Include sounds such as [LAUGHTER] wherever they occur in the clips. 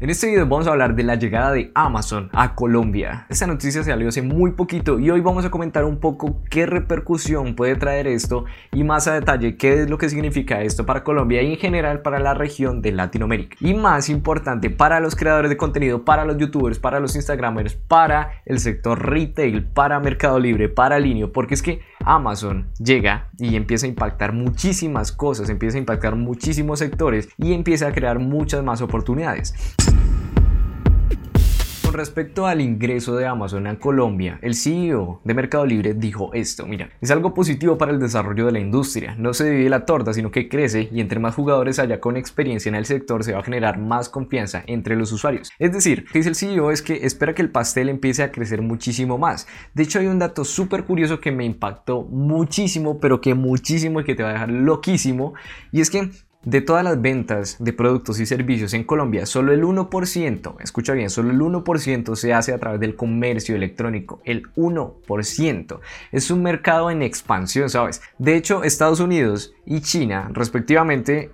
En este video vamos a hablar de la llegada de Amazon a Colombia. Esta noticia salió hace muy poquito y hoy vamos a comentar un poco qué repercusión puede traer esto y más a detalle qué es lo que significa esto para Colombia y en general para la región de Latinoamérica. Y más importante para los creadores de contenido, para los youtubers, para los instagramers, para el sector retail, para Mercado Libre, para Linio, porque es que Amazon llega y empieza a impactar muchísimas cosas, empieza a impactar muchísimos sectores y empieza a crear muchas más oportunidades. Con respecto al ingreso de Amazon a Colombia, el CEO de Mercado Libre dijo esto, mira, es algo positivo para el desarrollo de la industria, no se divide la torta, sino que crece y entre más jugadores haya con experiencia en el sector se va a generar más confianza entre los usuarios. Es decir, dice el CEO es que espera que el pastel empiece a crecer muchísimo más. De hecho, hay un dato súper curioso que me impactó muchísimo, pero que muchísimo y que te va a dejar loquísimo, y es que de todas las ventas de productos y servicios en Colombia, solo el 1%, escucha bien, solo el 1% se hace a través del comercio electrónico. El 1%. Es un mercado en expansión, ¿sabes? De hecho, Estados Unidos y China, respectivamente,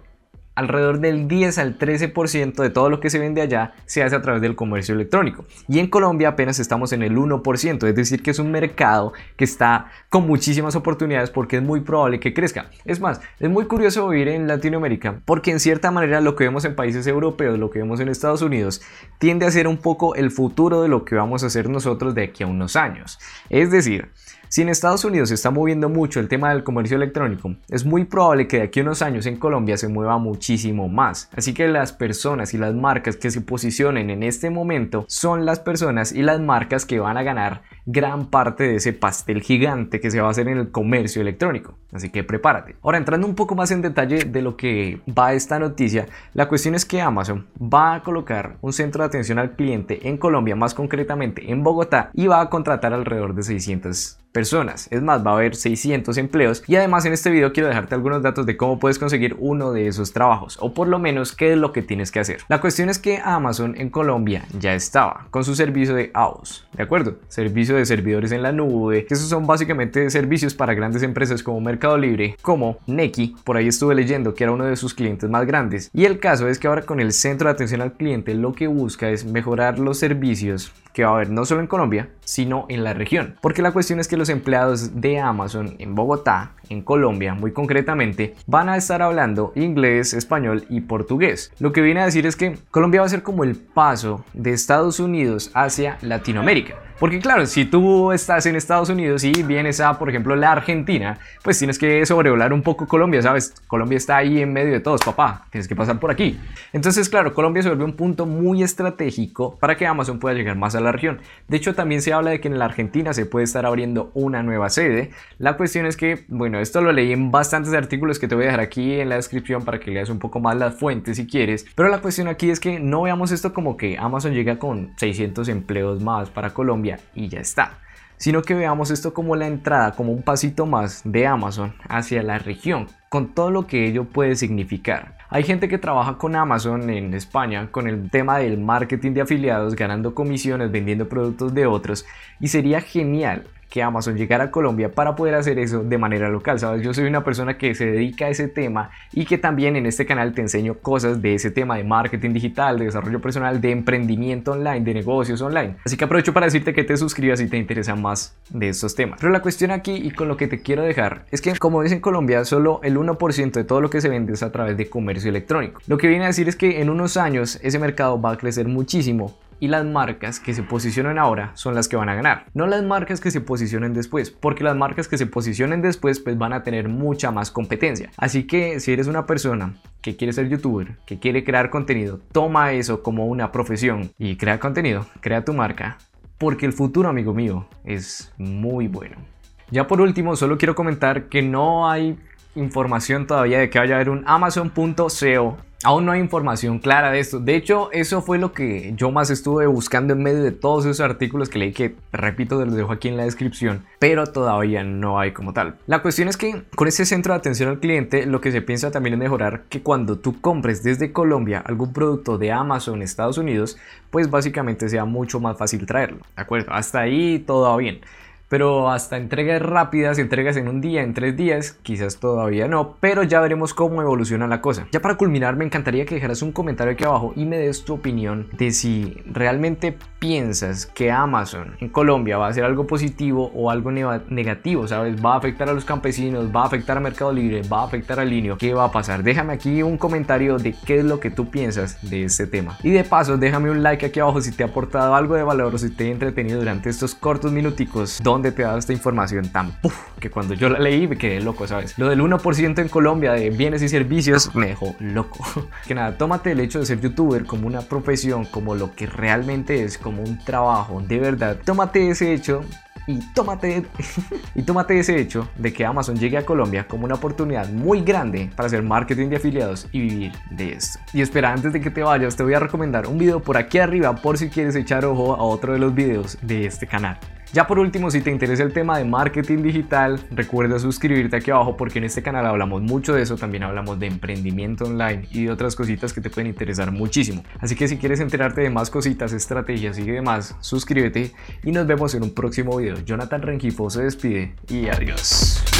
alrededor del 10 al 13% de todo lo que se vende allá se hace a través del comercio electrónico. Y en Colombia apenas estamos en el 1%, es decir, que es un mercado que está con muchísimas oportunidades porque es muy probable que crezca. Es más, es muy curioso vivir en Latinoamérica porque en cierta manera lo que vemos en países europeos, lo que vemos en Estados Unidos, tiende a ser un poco el futuro de lo que vamos a hacer nosotros de aquí a unos años. Es decir, si en Estados Unidos se está moviendo mucho el tema del comercio electrónico, es muy probable que de aquí a unos años en Colombia se mueva muchísimo más. Así que las personas y las marcas que se posicionen en este momento son las personas y las marcas que van a ganar gran parte de ese pastel gigante que se va a hacer en el comercio electrónico. Así que prepárate. Ahora, entrando un poco más en detalle de lo que va esta noticia, la cuestión es que Amazon va a colocar un centro de atención al cliente en Colombia, más concretamente en Bogotá, y va a contratar alrededor de 600 personas. Es más, va a haber 600 empleos y además en este video quiero dejarte algunos datos de cómo puedes conseguir uno de esos trabajos o por lo menos qué es lo que tienes que hacer. La cuestión es que Amazon en Colombia ya estaba con su servicio de AOS, ¿de acuerdo? Servicio de servidores en la nube, que esos son básicamente servicios para grandes empresas como Mercado Libre, como Neki, por ahí estuve leyendo que era uno de sus clientes más grandes. Y el caso es que ahora con el centro de atención al cliente lo que busca es mejorar los servicios que va a haber no solo en Colombia, sino en la región. Porque la cuestión es que los empleados de Amazon en Bogotá, en Colombia muy concretamente, van a estar hablando inglés, español y portugués. Lo que viene a decir es que Colombia va a ser como el paso de Estados Unidos hacia Latinoamérica. Porque claro, si tú estás en Estados Unidos y vienes a, por ejemplo, la Argentina, pues tienes que sobrevolar un poco Colombia, ¿sabes? Colombia está ahí en medio de todos, papá. Tienes que pasar por aquí. Entonces, claro, Colombia se vuelve un punto muy estratégico para que Amazon pueda llegar más a la región. De hecho, también se habla de que en la Argentina se puede estar abriendo una nueva sede. La cuestión es que, bueno, esto lo leí en bastantes artículos que te voy a dejar aquí en la descripción para que leas un poco más las fuentes si quieres. Pero la cuestión aquí es que no veamos esto como que Amazon llega con 600 empleos más para Colombia y ya está sino que veamos esto como la entrada, como un pasito más de Amazon hacia la región, con todo lo que ello puede significar. Hay gente que trabaja con Amazon en España con el tema del marketing de afiliados, ganando comisiones, vendiendo productos de otros, y sería genial que Amazon llegara a Colombia para poder hacer eso de manera local, ¿sabes? Yo soy una persona que se dedica a ese tema y que también en este canal te enseño cosas de ese tema de marketing digital, de desarrollo personal, de emprendimiento online, de negocios online. Así que aprovecho para decirte que te suscribas si te interesan más de estos temas. Pero la cuestión aquí y con lo que te quiero dejar es que como dice en Colombia, solo el 1% de todo lo que se vende es a través de comercio electrónico. Lo que viene a decir es que en unos años ese mercado va a crecer muchísimo y las marcas que se posicionen ahora son las que van a ganar, no las marcas que se posicionen después, porque las marcas que se posicionen después pues van a tener mucha más competencia. Así que si eres una persona que quiere ser youtuber, que quiere crear contenido, toma eso como una profesión y crea contenido, crea tu marca, porque el futuro, amigo mío, es muy bueno. Ya por último, solo quiero comentar que no hay información todavía de que vaya a haber un Amazon.co Aún no hay información clara de esto. De hecho, eso fue lo que yo más estuve buscando en medio de todos esos artículos que leí, que repito, los dejo aquí en la descripción, pero todavía no hay como tal. La cuestión es que con ese centro de atención al cliente, lo que se piensa también es mejorar que cuando tú compres desde Colombia algún producto de Amazon Estados Unidos, pues básicamente sea mucho más fácil traerlo. ¿De acuerdo? Hasta ahí todo va bien. Pero hasta entregas rápidas, entregas en un día, en tres días, quizás todavía no, pero ya veremos cómo evoluciona la cosa. Ya para culminar, me encantaría que dejaras un comentario aquí abajo y me des tu opinión de si realmente piensas que Amazon en Colombia va a ser algo positivo o algo negativo, ¿sabes? Va a afectar a los campesinos, va a afectar a Mercado Libre, va a afectar al Linio, ¿qué va a pasar? Déjame aquí un comentario de qué es lo que tú piensas de este tema. Y de paso, déjame un like aquí abajo si te ha aportado algo de valor o si te he entretenido durante estos cortos minuticos donde te he dado esta información tan puff, que cuando yo la leí me quedé loco, ¿sabes? Lo del 1% en Colombia de bienes y servicios me dejó loco. [LAUGHS] que nada, tómate el hecho de ser youtuber como una profesión, como lo que realmente es, como un trabajo, de verdad. Tómate ese hecho y tómate, [LAUGHS] y tómate ese hecho de que Amazon llegue a Colombia como una oportunidad muy grande para hacer marketing de afiliados y vivir de esto. Y espera, antes de que te vayas, te voy a recomendar un video por aquí arriba por si quieres echar ojo a otro de los videos de este canal. Ya por último, si te interesa el tema de marketing digital, recuerda suscribirte aquí abajo porque en este canal hablamos mucho de eso, también hablamos de emprendimiento online y de otras cositas que te pueden interesar muchísimo. Así que si quieres enterarte de más cositas, estrategias y demás, suscríbete y nos vemos en un próximo video. Jonathan Rengifo se despide y adiós.